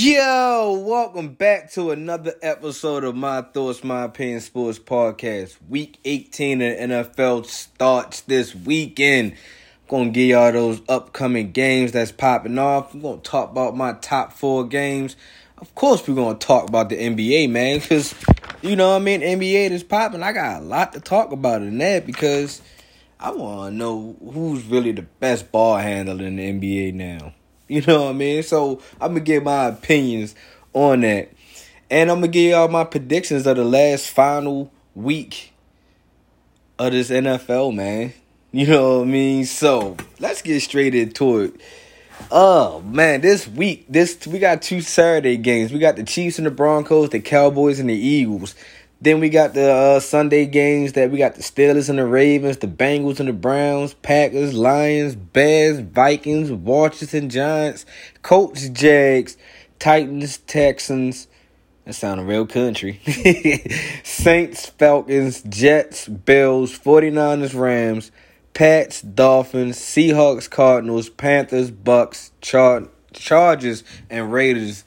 Yo, welcome back to another episode of My Thoughts, My Opinion Sports Podcast. Week 18 of NFL starts this weekend. Gonna give y'all those upcoming games that's popping off. We're gonna talk about my top four games. Of course, we're gonna talk about the NBA, man, because you know what I mean. NBA is popping. I got a lot to talk about in that because I want to know who's really the best ball handler in the NBA now. You know what I mean? So I'm gonna give my opinions on that. And I'm gonna give y'all my predictions of the last final week of this NFL, man. You know what I mean? So let's get straight into it. Oh man, this week, this we got two Saturday games. We got the Chiefs and the Broncos, the Cowboys and the Eagles. Then we got the uh, Sunday games that we got the Steelers and the Ravens, the Bengals and the Browns, Packers, Lions, Bears, Vikings, Washington Giants, Colts, Jags, Titans, Texans. That sounded real country. Saints, Falcons, Jets, Bills, 49ers, Rams, Pats, Dolphins, Seahawks, Cardinals, Panthers, Bucks, Char- Chargers, and Raiders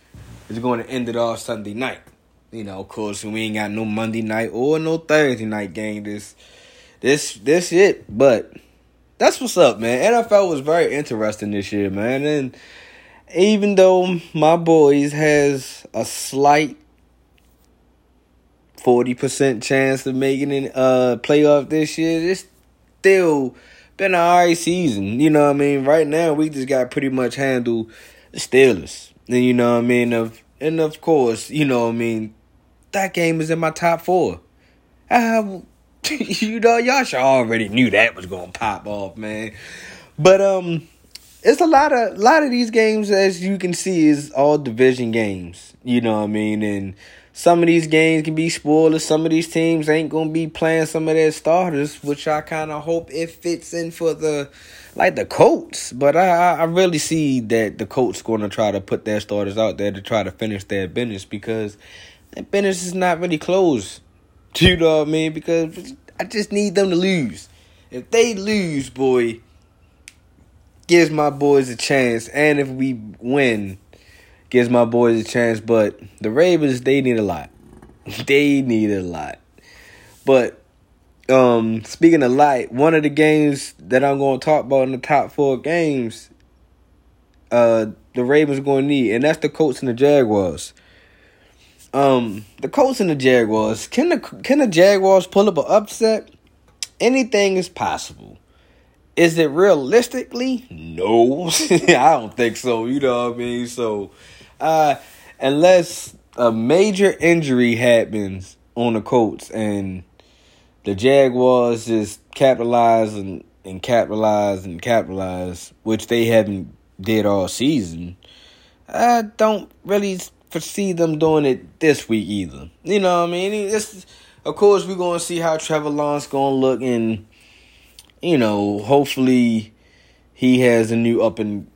is going to end it off Sunday night. You know, of course, we ain't got no Monday night or no Thursday night game. This, this, this it. But that's what's up, man. NFL was very interesting this year, man. And even though my boys has a slight forty percent chance of making a uh, playoff this year, it's still been an alright season. You know what I mean? Right now, we just got pretty much handle the Steelers. And you know what I mean? Of and of course, you know what I mean that game is in my top four. Uh, you know, y'all should already knew that was gonna pop off, man. But um, it's a lot of lot of these games, as you can see, is all division games. You know what I mean? And some of these games can be spoilers. Some of these teams ain't gonna be playing some of their starters, which I kind of hope it fits in for the like the Colts. But I I really see that the Colts gonna try to put their starters out there to try to finish their business because that business is not really closed. You know what I mean? Because I just need them to lose. If they lose, boy, gives my boys a chance. And if we win, gives my boys a chance. But the Ravens, they need a lot. they need a lot. But um, speaking of light, one of the games that I'm going to talk about in the top four games, uh, the Ravens going to need, and that's the Colts and the Jaguars. Um, the Colts and the Jaguars. Can the can the Jaguars pull up an upset? Anything is possible. Is it realistically? No, I don't think so. You know what I mean? So, uh, unless a major injury happens on the Colts and the Jaguars just capitalize and, and capitalize and capitalize, which they haven't did all season, I don't really foresee them doing it this week either. You know what I mean? It's, of course, we're going to see how Trevor Lawrence going to look, and, you know, hopefully he has a new up and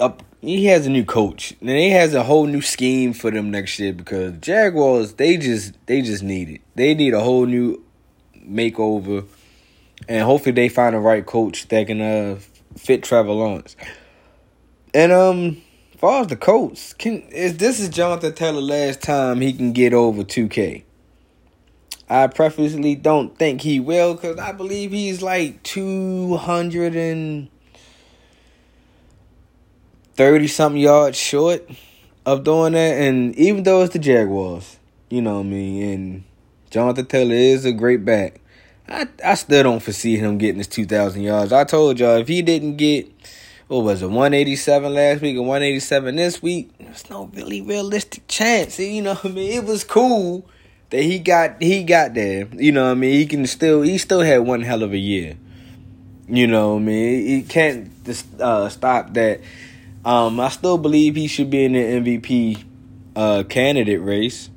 up. He has a new coach, and he has a whole new scheme for them next year because Jaguars they just they just need it. They need a whole new makeover, and hopefully they find the right coach that can uh, fit Trevor Lawrence. And um, far as the Colts, can is this is Jonathan Taylor last time he can get over 2K? I preferably don't think he will because I believe he's like 230 something yards short of doing that. And even though it's the Jaguars, you know what I mean, and Jonathan Taylor is a great back, I, I still don't foresee him getting his 2,000 yards. I told y'all if he didn't get what was it, 187 last week and 187 this week, there's no really realistic chance. You know what I mean? It was cool that he got he got there. You know what I mean? He can still he still had one hell of a year. You know what I mean? He can't just uh, stop that. Um, I still believe he should be in the MVP uh, candidate race.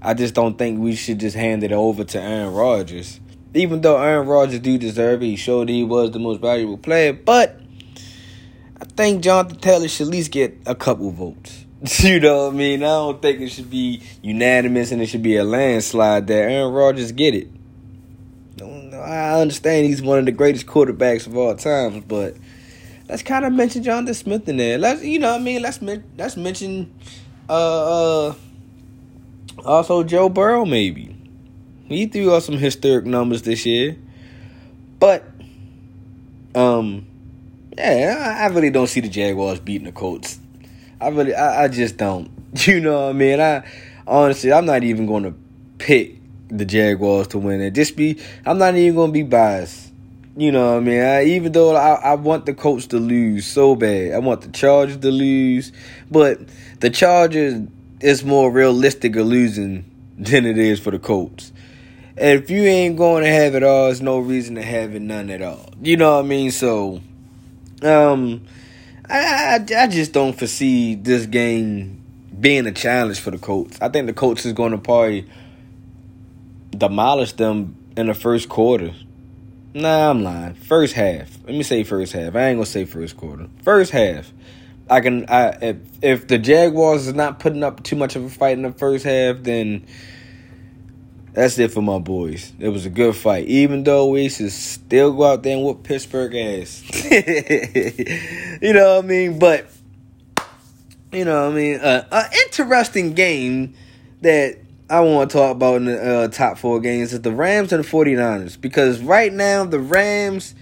I just don't think we should just hand it over to Aaron Rodgers. Even though Aaron Rodgers do deserve it, he showed he was the most valuable player, but think Jonathan Taylor should at least get a couple votes. you know what I mean? I don't think it should be unanimous and it should be a landslide that Aaron Rodgers get it. I understand he's one of the greatest quarterbacks of all times, but let's kind of mention Jonathan Smith in there. Let's you know what I mean. Let's let's mention uh, uh, also Joe Burrow maybe. He threw out some historic numbers this year, but um, yeah, I, really don't see the Jaguars beating the Colts. I really, I, I just don't. You know what I mean? I honestly, I'm not even going to pick the Jaguars to win it. Just be, I'm not even going to be biased. You know what I mean? I, even though I, I want the Colts to lose so bad, I want the Chargers to lose, but the Chargers is more realistic of losing than it is for the Colts. And if you ain't going to have it all, there's no reason to have it none at all. You know what I mean? So, um, I, I, I just don't foresee this game being a challenge for the Colts. I think the Colts is going to probably demolish them in the first quarter. Nah, I'm lying. First half. Let me say first half. I ain't gonna say first quarter. First half. I can. I if, if the Jaguars is not putting up too much of a fight in the first half, then that's it for my boys. It was a good fight, even though we should still go out there and whoop Pittsburgh ass. you know what I mean? But you know what I mean? Uh, an interesting game that I want to talk about in the uh, top four games is the Rams and the 49ers. Because right now, the Rams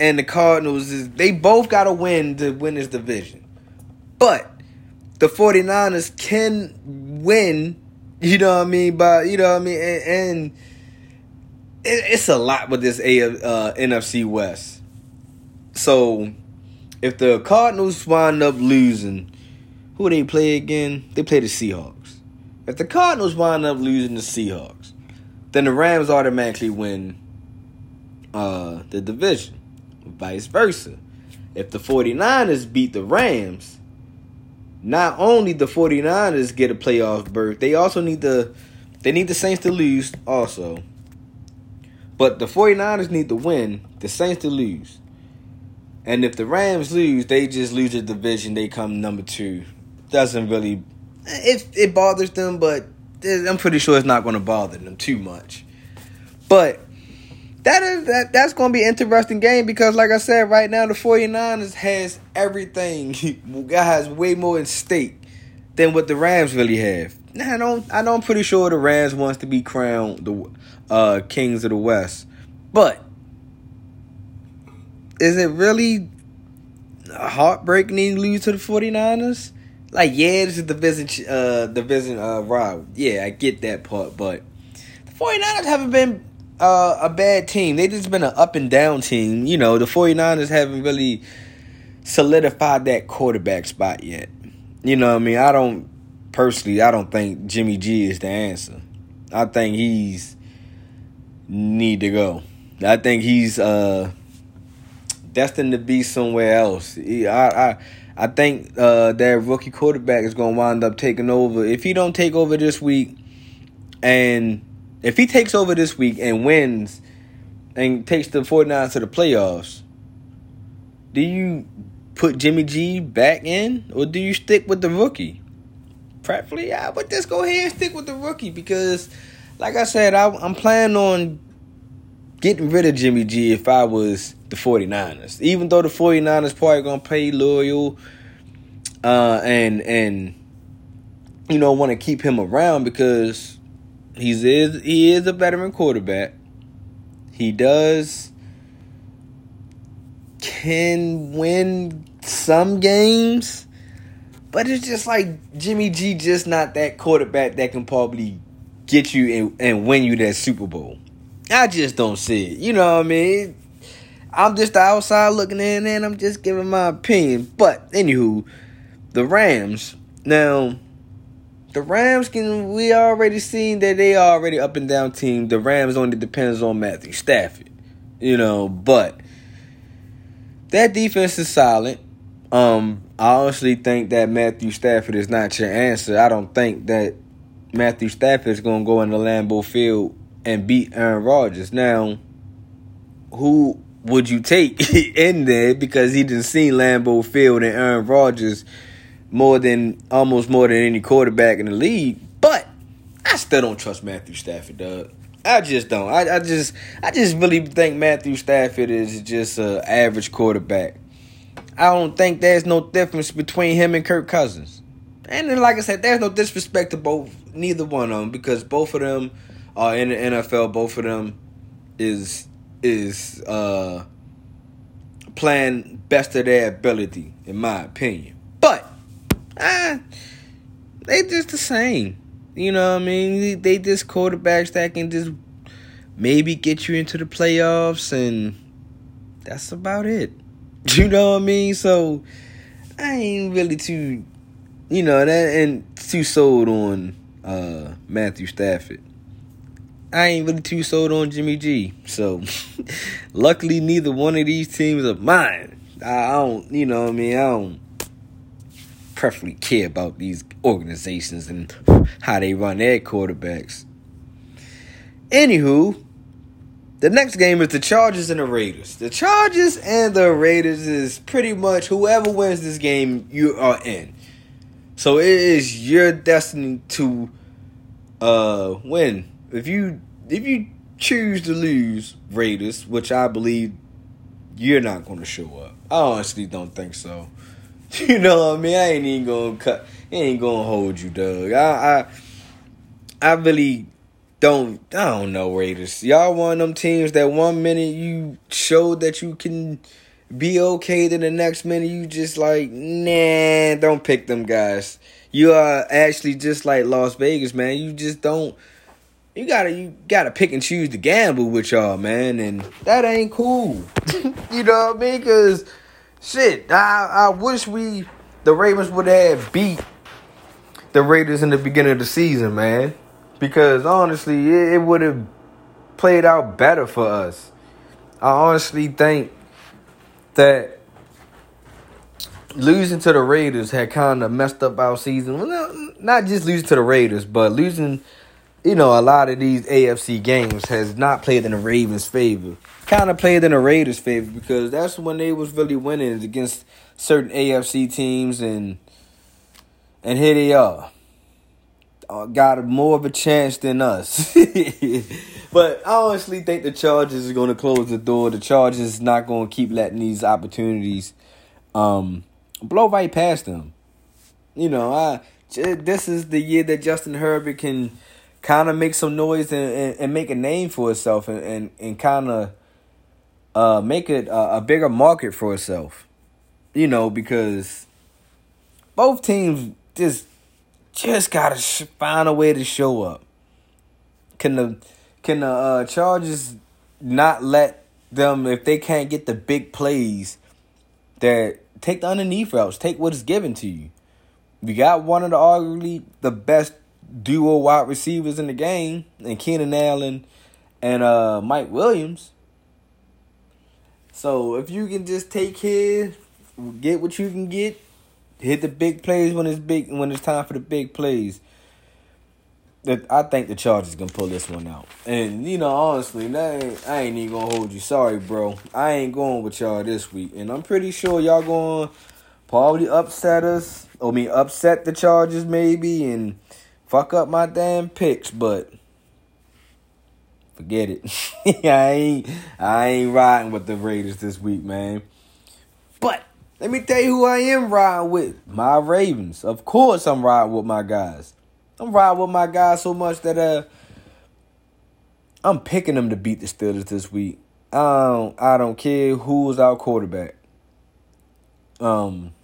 and the Cardinals, they both got to win to win this division. But the 49ers can win you know what I mean? But you know what I mean, and, and it, it's a lot with this A uh, NFC West. So if the Cardinals wind up losing, who they play again? They play the Seahawks. If the Cardinals wind up losing the Seahawks, then the Rams automatically win uh, the division. Vice versa. If the 49ers beat the Rams, not only the 49ers get a playoff berth, they also need the they need the Saints to lose also. But the 49ers need to win, the Saints to lose. And if the Rams lose, they just lose the division, they come number 2. Doesn't really it it bothers them, but I'm pretty sure it's not going to bother them too much. But that is that that's going to be interesting game because like I said right now the 49ers has everything has way more in stake than what the Rams really have. Now, I don't I know I'm pretty sure the Rams wants to be crowned the uh, kings of the West. But is it really heartbreaking to lose to the 49ers? Like yeah, this is the division uh division uh rival. Yeah, I get that part, but the 49ers haven't been uh, a bad team. They just been an up and down team. You know, the 49ers haven't really solidified that quarterback spot yet. You know I mean? I don't personally I don't think Jimmy G is the answer. I think he's need to go. I think he's uh destined to be somewhere else. I I I think uh, that rookie quarterback is going to wind up taking over. If he don't take over this week and if he takes over this week and wins and takes the 49ers to the playoffs, do you put Jimmy G back in or do you stick with the rookie? Preferably, I would just go ahead and stick with the rookie because, like I said, I, I'm planning on getting rid of Jimmy G if I was the 49ers. Even though the 49ers probably going to pay loyal uh, and, and, you know, want to keep him around because He's is he is a veteran quarterback. He does can win some games, but it's just like Jimmy G just not that quarterback that can probably get you and, and win you that Super Bowl. I just don't see it. You know what I mean? I'm just the outside looking in and I'm just giving my opinion. But anywho, the Rams now the Rams can we already seen that they already up and down team. The Rams only depends on Matthew Stafford. You know, but that defense is solid. Um, I honestly think that Matthew Stafford is not your answer. I don't think that Matthew Stafford is to go into Lambeau Field and beat Aaron Rodgers. Now, who would you take in there because he didn't see Lambeau Field and Aaron Rodgers more than almost more than any quarterback in the league. But I still don't trust Matthew Stafford, Doug. I just don't. I, I just I just really think Matthew Stafford is just an average quarterback. I don't think there's no difference between him and Kirk Cousins. And then, like I said, there's no disrespect to both, neither one of them, because both of them are in the NFL. Both of them is is uh playing best of their ability, in my opinion. Uh, they just the same. You know what I mean? They just quarterbacks that can just maybe get you into the playoffs, and that's about it. You know what I mean? So I ain't really too, you know, that and too sold on uh, Matthew Stafford. I ain't really too sold on Jimmy G. So luckily, neither one of these teams are mine. I don't, you know, what I mean, I don't preferably care about these organizations and how they run their quarterbacks. Anywho, the next game is the Chargers and the Raiders. The Chargers and the Raiders is pretty much whoever wins this game, you are in. So it is your destiny to uh win. If you if you choose to lose Raiders, which I believe you're not going to show up. I honestly don't think so. You know what I mean? I ain't even gonna cut. Ain't gonna hold you, Doug. I, I, I really don't I don't know Raiders. Y'all one of them teams that one minute you showed that you can be okay, then the next minute you just like, nah, don't pick them guys. You are actually just like Las Vegas, man. You just don't you gotta you gotta pick and choose to gamble with y'all, man, and that ain't cool. you know what I mean? Cause shit, I I wish we the Ravens would have beat the Raiders in the beginning of the season, man because honestly, it, it would have played out better for us. I honestly think that losing to the Raiders had kind of messed up our season. Well, not just losing to the Raiders, but losing, you know, a lot of these AFC games has not played in the Ravens' favor. Kind of played in the Raiders' favor because that's when they was really winning against certain AFC teams, and and here they are uh, got more of a chance than us. but I honestly think the Chargers are going to close the door. The Chargers not going to keep letting these opportunities um, blow right past them. You know, I this is the year that Justin Herbert can kind of make some noise and, and, and, make a name for itself and, and, and kind of uh, make it a, a bigger market for itself. You know, because both teams just just gotta find a way to show up. Can the can the uh, Chargers not let them if they can't get the big plays that take the underneath routes, take what is given to you. We got one of the arguably the best duo wide receivers in the game, and Keenan Allen and uh, Mike Williams. So if you can just take care, get what you can get, hit the big plays when it's big when it's time for the big plays. I think the Chargers gonna pull this one out. And you know, honestly, ain't, I ain't even gonna hold you. Sorry, bro. I ain't going with y'all this week, and I'm pretty sure y'all gonna probably upset us. I mean, upset the Chargers maybe, and fuck up my damn picks. But forget it. I ain't I ain't riding with the Raiders this week, man. But let me tell you who I am riding with. My Ravens. Of course I'm riding with my guys. I'm riding with my guys so much that uh I'm picking them to beat the Steelers this week. I don't I don't care who's our quarterback. Um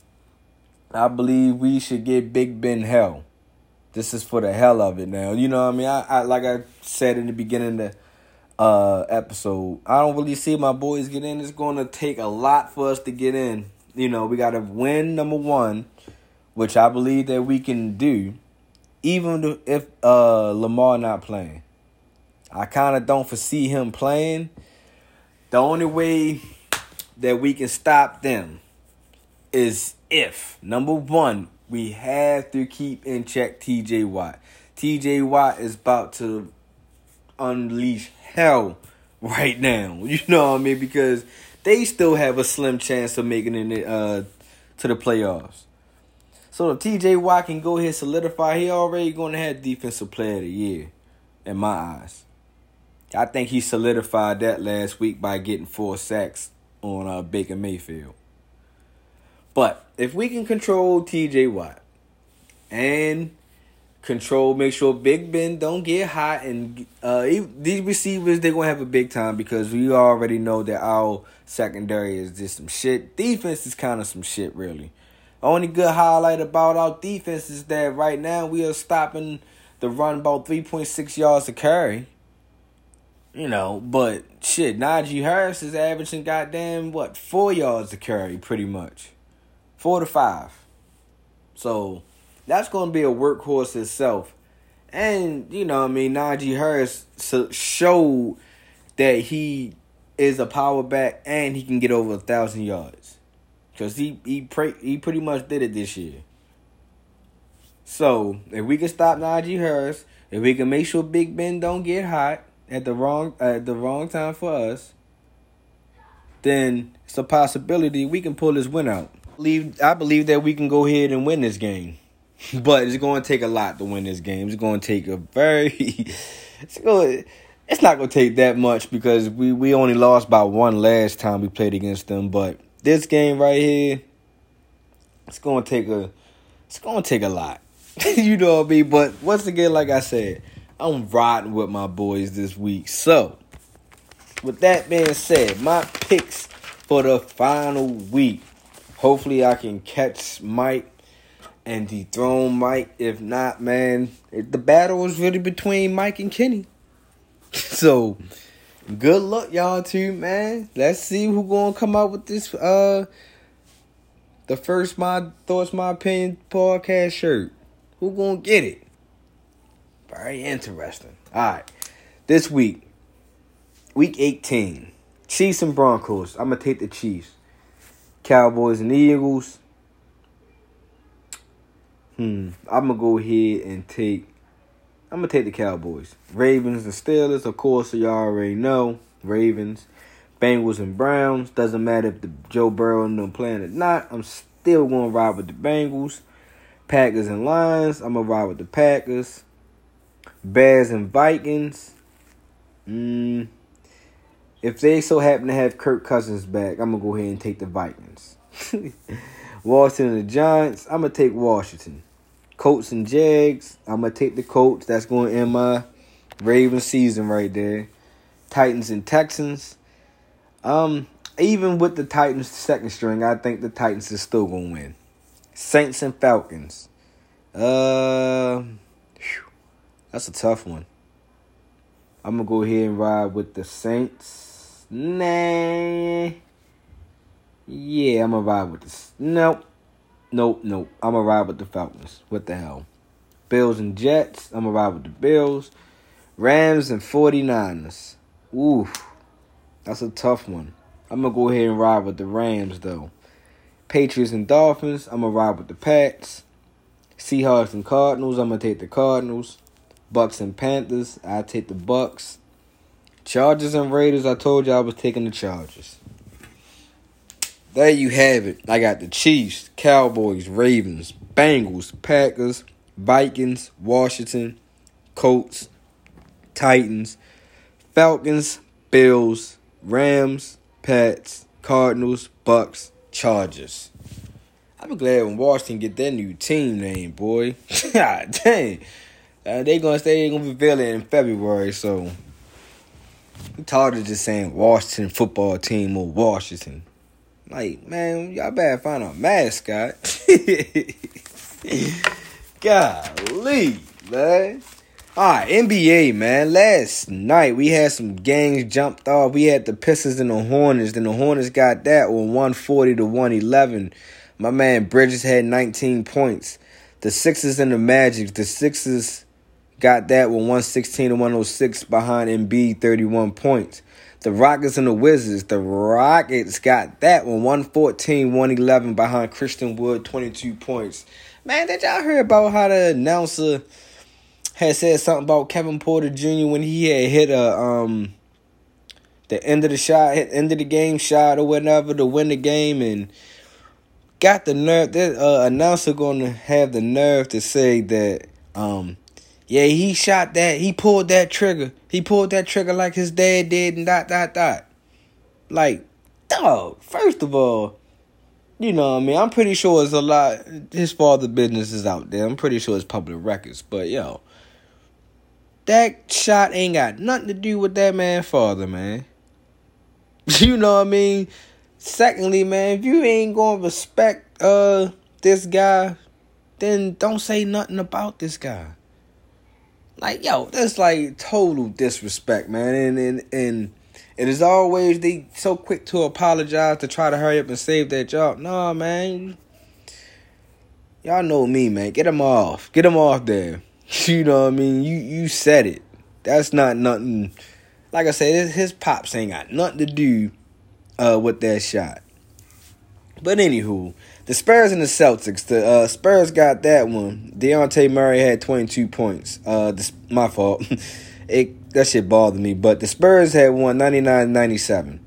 I believe we should get Big Ben hell. This is for the hell of it now. You know what I mean? I, I like I said in the beginning of the uh episode, I don't really see my boys get in. It's gonna take a lot for us to get in you know, we got to win number one, which I believe that we can do, even if uh, Lamar not playing. I kind of don't foresee him playing. The only way that we can stop them is if number one we have to keep in check T.J. Watt. T.J. Watt is about to unleash hell right now. You know what I mean? Because they still have a slim chance of making it uh, to the playoffs. So if TJ Watt can go ahead solidify, he already going to have defensive player of the year, in my eyes. I think he solidified that last week by getting four sacks on uh, Baker Mayfield. But if we can control TJ Watt and control. Make sure Big Ben don't get hot, and uh, these receivers they're gonna have a big time because we already know that our secondary is just some shit. Defense is kind of some shit, really. Only good highlight about our defense is that right now we are stopping the run about three point six yards to carry. You know, but shit, Najee Harris is averaging goddamn what four yards to carry, pretty much, four to five. So that's going to be a workhorse itself. And, you know, I mean, Najee Harris showed that he is a power back and he can get over a thousand yards. Because he, he, pre- he pretty much did it this year. So, if we can stop Najee Harris, if we can make sure Big Ben don't get hot at the wrong at the wrong time for us, then it's a possibility we can pull this win out. Believe I believe that we can go ahead and win this game. But it's going to take a lot to win this game. It's going to take a very. It's going. It's not going to take that much because we we only lost by one last time we played against them. But this game right here, it's going to take a. It's going to take a lot. you know what I mean? But once again, like I said, I'm riding with my boys this week. So, with that being said, my picks for the final week. Hopefully, I can catch Mike and dethrone Mike. If not, man, the battle is really between Mike and Kenny. so, good luck, y'all, too, man. Let's see who gonna come out with this. Uh, the first my thoughts, my opinion podcast shirt. Who gonna get it? Very interesting. All right, this week, week eighteen, Chiefs and Broncos. I'm gonna take the Chiefs. Cowboys and Eagles. Hmm. I'm gonna go ahead and take. I'm gonna take the Cowboys. Ravens and Steelers, of course, so y'all already know. Ravens, Bengals and Browns. Doesn't matter if the Joe Burrow and them playing or not. I'm still gonna ride with the Bengals. Packers and Lions. I'm gonna ride with the Packers. Bears and Vikings. Hmm. If they so happen to have Kirk Cousins back, I'm gonna go ahead and take the Vikings. Washington and the Giants. I'm gonna take Washington. Colts and Jags. I'm gonna take the Colts. That's going end my Raven season right there. Titans and Texans. Um, even with the Titans second string, I think the Titans is still gonna win. Saints and Falcons. Uh, whew, that's a tough one. I'm gonna go ahead and ride with the Saints. Nah. Yeah, I'm gonna ride with this. Nope. Nope, nope. I'm gonna ride with the Falcons. What the hell? Bills and Jets. I'm gonna ride with the Bills. Rams and 49ers. Ooh. That's a tough one. I'm gonna go ahead and ride with the Rams though. Patriots and Dolphins. I'm gonna ride with the Pats. Seahawks and Cardinals. I'm gonna take the Cardinals. Bucks and Panthers. I take the Bucks. Chargers and Raiders. I told you I was taking the Chargers there you have it. I got the Chiefs, Cowboys, Ravens, Bengals, Packers, Vikings, Washington, Colts, Titans, Falcons, Bills, Rams, Pats, Cardinals, Bucks, Chargers. I'm glad when Washington get their new team name, boy. God dang. Uh, they gonna stay gonna reveal it in February, so I'm tired of just saying Washington football team or Washington. Like, man, y'all better find a mascot. Golly, man. Alright, NBA, man. Last night we had some games jumped off. We had the Pistons and the Hornets. Then the Hornets got that one 140 to 111. My man Bridges had 19 points. The Sixers and the Magic. The Sixers got that with 116 to 106 behind Embiid 31 points. The Rockets and the Wizards. The Rockets got that one 114 111 behind Christian Wood, 22 points. Man, did y'all hear about how the announcer had said something about Kevin Porter Jr. when he had hit a um the end of the shot, end of the game shot or whatever to win the game and got the nerve that uh, announcer gonna have the nerve to say that um yeah, he shot that. He pulled that trigger. He pulled that trigger like his dad did, and dot dot dot. Like, dog. First of all, you know, what I mean, I'm pretty sure it's a lot. His father business is out there. I'm pretty sure it's public records. But yo, that shot ain't got nothing to do with that man father, man. You know what I mean? Secondly, man, if you ain't gonna respect uh this guy, then don't say nothing about this guy. Like, yo, that's like total disrespect, man. And and and it is always they so quick to apologize to try to hurry up and save that job. Nah, man. Y'all know me, man. Get him off. Get him off there. You know what I mean? You you said it. That's not nothing. Like I said, his, his pops ain't got nothing to do uh, with that shot. But anywho, the Spurs and the Celtics. The uh, Spurs got that one. Dejounte Murray had 22 points. Uh, this, my fault. it that shit bothered me. But the Spurs had won 99-97.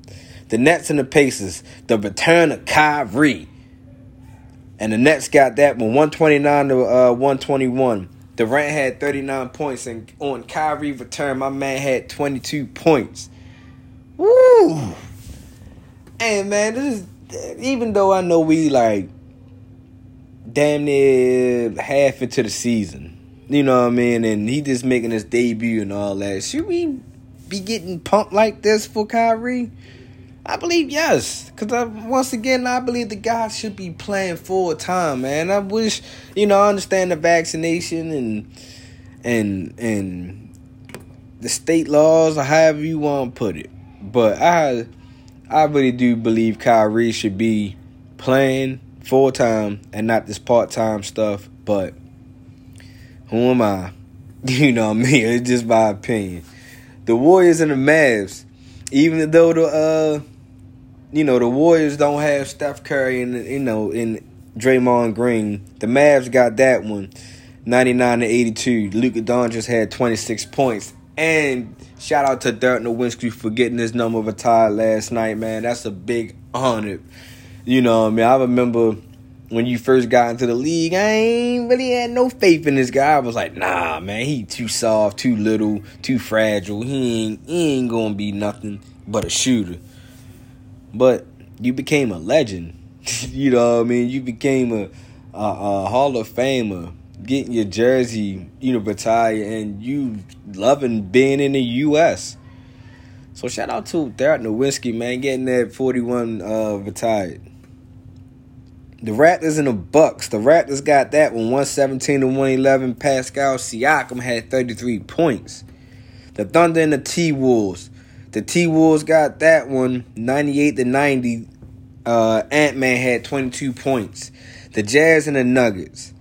The Nets and the Pacers. The return of Kyrie. And the Nets got that one 129 to uh, 121. Durant had 39 points, and on Kyrie return, my man had 22 points. Woo! And man, this is even though I know we like damn near half into the season. You know what I mean? And he just making his debut and all that. Should we be getting pumped like this for Kyrie? I believe yes, because once again, I believe the guy should be playing full time, man. I wish, you know, I understand the vaccination and and and the state laws or however you want to put it, but I I really do believe Kyrie should be playing full time and not this part time stuff. But who am I? You know what I mean? It's just my opinion. The Warriors and the Mavs, even though the uh you know, the Warriors don't have Steph Curry and you know in Draymond Green. The Mavs got that one, ninety nine to eighty two. Luka Doncic had twenty six points. And shout out to Dirk Nowitzki for getting his number retired last night, man. That's a big honor. You know, I mean, I remember when you first got into the league, I ain't really had no faith in this guy. I was like, nah, man, he too soft, too little, too fragile. He ain't, he ain't gonna be nothing but a shooter. But you became a legend. you know what I mean? You became a, a, a Hall of Famer, getting your jersey, you know, retired, and you loving being in the U.S. So shout out to Dirk Nowitzki, man, getting that 41 uh, retired. The Raptors and the Bucks. The Raptors got that one, 117 to 111. Pascal Siakam had 33 points. The Thunder and the T Wolves. The T Wolves got that one 98 to 90. Uh, Ant Man had 22 points. The Jazz and the Nuggets.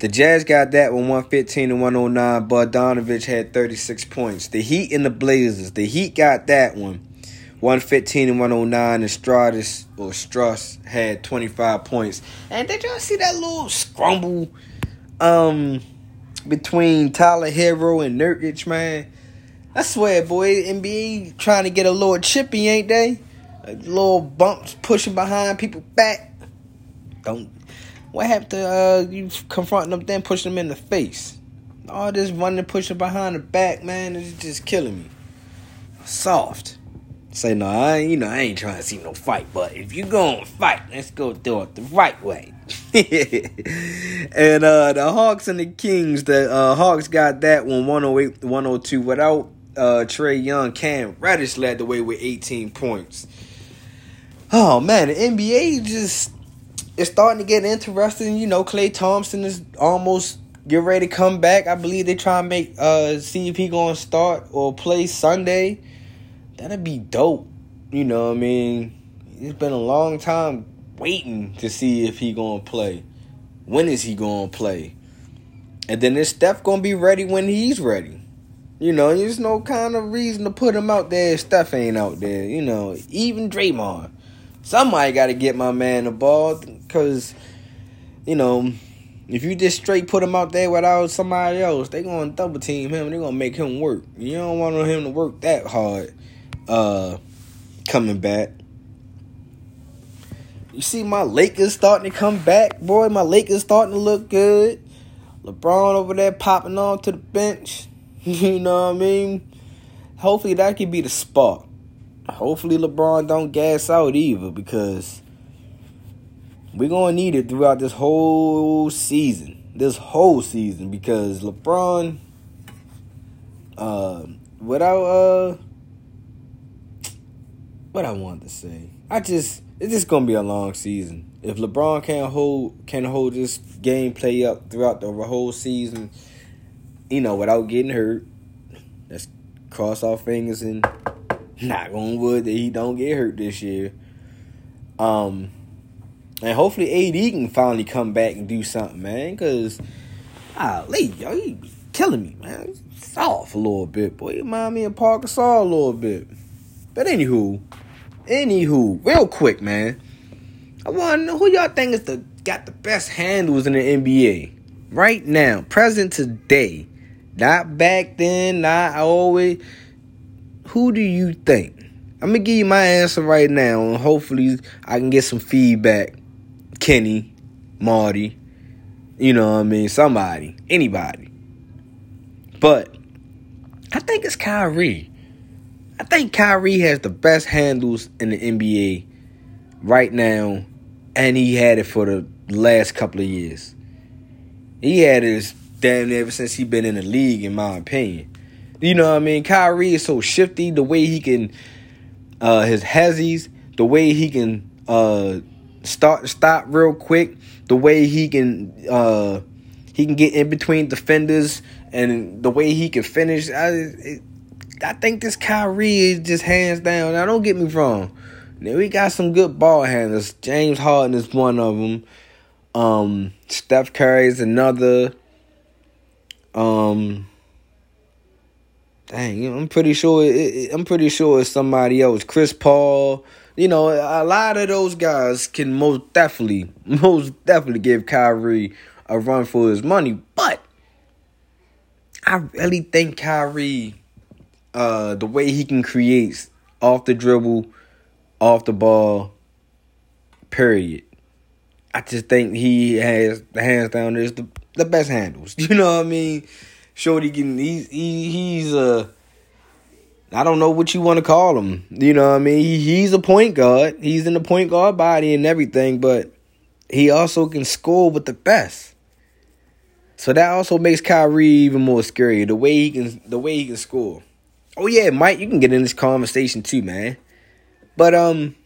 The Jazz got that one 115 to 109. Bogdanovich had 36 points. The Heat and the Blazers. The Heat got that one 115 and 109. And Stratus or Strus had 25 points. And did y'all see that little scrumble um between Tyler Herro and Nurkic, man? I swear, boy, NBA trying to get a little chippy, ain't they? A little bumps pushing behind people back. Don't. What happened to uh, you confronting them, then pushing them in the face? All this running, pushing behind the back, man, is just killing me. Soft. Say no, I you know I ain't trying to see no fight, but if you gonna fight, let's go do it the right way. and uh the Hawks and the Kings, the uh, Hawks got that one 108 102 without uh, Trae Young, Cam Reddish led the way with 18 points. Oh man, the NBA just is starting to get interesting. You know, Klay Thompson is almost get ready to come back. I believe they try and make uh see if he gonna start or play Sunday. That'd be dope. You know what I mean? It's been a long time waiting to see if he gonna play. When is he gonna play? And then is Steph gonna be ready when he's ready? You know, there's no kind of reason to put him out there if Steph ain't out there. You know, even Draymond. Somebody got to get my man the ball because, you know, if you just straight put him out there without somebody else, they to double team him. They're going to make him work. You don't want him to work that hard uh, coming back. You see my Lakers starting to come back, boy. My Lakers starting to look good. LeBron over there popping on to the bench. You know what I mean? Hopefully that could be the spark. Hopefully LeBron don't gas out either because we're gonna need it throughout this whole season. This whole season because LeBron uh without uh what I wanted to say. I just it's just gonna be a long season. If LeBron can't hold can hold this gameplay up throughout the whole season, you know, without getting hurt, let's cross our fingers and knock on wood that he don't get hurt this year. Um, and hopefully AD can finally come back and do something, man. Cause, ah, yo, you be killing me, man. Soft a little bit, boy. You remind me of Parker Saw a little bit. But anywho, anywho, real quick, man. I want to know who y'all think is the got the best handles in the NBA right now, present today. Not back then, not always. Who do you think? I'm gonna give you my answer right now, and hopefully I can get some feedback. Kenny, Marty, you know what I mean, somebody, anybody. But I think it's Kyrie. I think Kyrie has the best handles in the NBA right now, and he had it for the last couple of years. He had it damn ever since he been in the league, in my opinion. You know what I mean? Kyrie is so shifty, the way he can, uh, his hezzies, the way he can uh, start stop real quick, the way he can uh, he can get in between defenders, and the way he can finish. I, it, I think this Kyrie is just hands down. Now, don't get me wrong. Now, we got some good ball handlers. James Harden is one of them. Um, Steph Curry is another. Um, dang, I'm pretty sure. It, it, I'm pretty sure it's somebody else. Chris Paul. You know, a lot of those guys can most definitely, most definitely give Kyrie a run for his money. But I really think Kyrie, uh, the way he can create off the dribble, off the ball, period. I just think he has the hands down. There's the the best handles. You know what I mean? Shorty can he's he, he's uh I don't know what you want to call him. You know what I mean? He, he's a point guard. He's in the point guard body and everything, but he also can score with the best. So that also makes Kyrie even more scary. The way he can the way he can score. Oh yeah, Mike, you can get in this conversation too, man. But um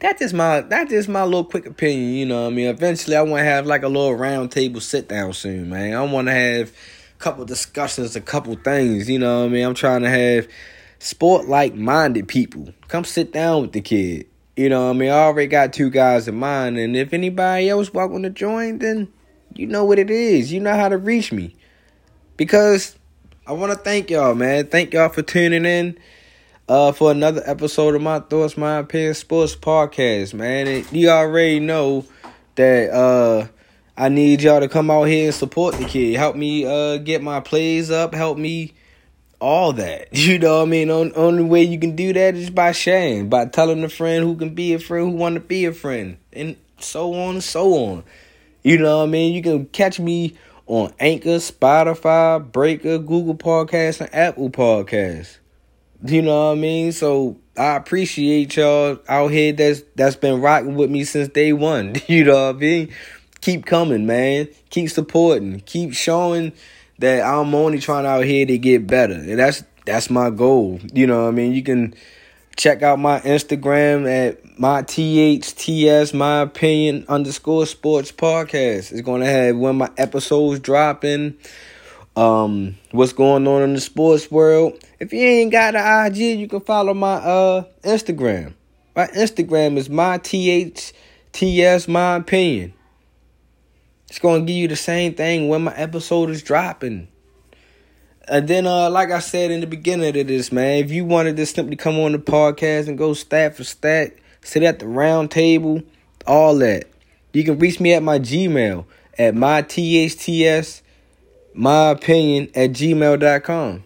that's just my that's just my little quick opinion, you know what I mean? Eventually I wanna have like a little round table sit down soon, man. I wanna have a couple discussions, a couple things, you know what I mean? I'm trying to have sport like minded people. Come sit down with the kid. You know what I mean? I already got two guys in mind, and if anybody else welcome to join, then you know what it is. You know how to reach me. Because I want to thank y'all, man. Thank y'all for tuning in uh, for another episode of my Thoughts, My Opinion Sports Podcast, man. And you already know that uh, I need y'all to come out here and support the kid. Help me uh, get my plays up. Help me all that. You know what I mean? On, only way you can do that is by sharing, by telling a friend who can be a friend, who want to be a friend, and so on and so on. You know what I mean? You can catch me on Anchor, Spotify, Breaker, Google Podcasts, and Apple Podcasts. You know what I mean? So I appreciate y'all out here that's that's been rocking with me since day one. You know what I mean? Keep coming, man. Keep supporting. Keep showing that I'm only trying out here to get better. And that's that's my goal. You know I mean? You can Check out my Instagram at my THTS, my opinion underscore sports podcast. It's to have when my episodes dropping, um, what's going on in the sports world. If you ain't got an IG, you can follow my uh Instagram. My Instagram is my THTS, my opinion. It's going to give you the same thing when my episode is dropping. And then, uh, like I said in the beginning of this, man, if you wanted to simply come on the podcast and go stat for stat, sit at the round table, all that, you can reach me at my Gmail at my THTS, my opinion at gmail.com.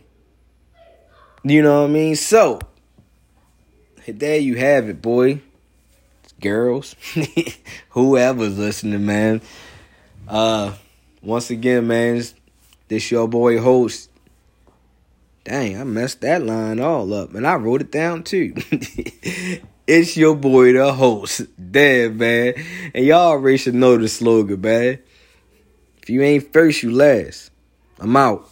You know what I mean? So, there you have it, boy. Girls, whoever's listening, man. Uh, once again, man, this your boy host Dang, I messed that line all up, and I wrote it down too. It's your boy, the host. Damn, man. And y'all already should know the slogan, man. If you ain't first, you last. I'm out.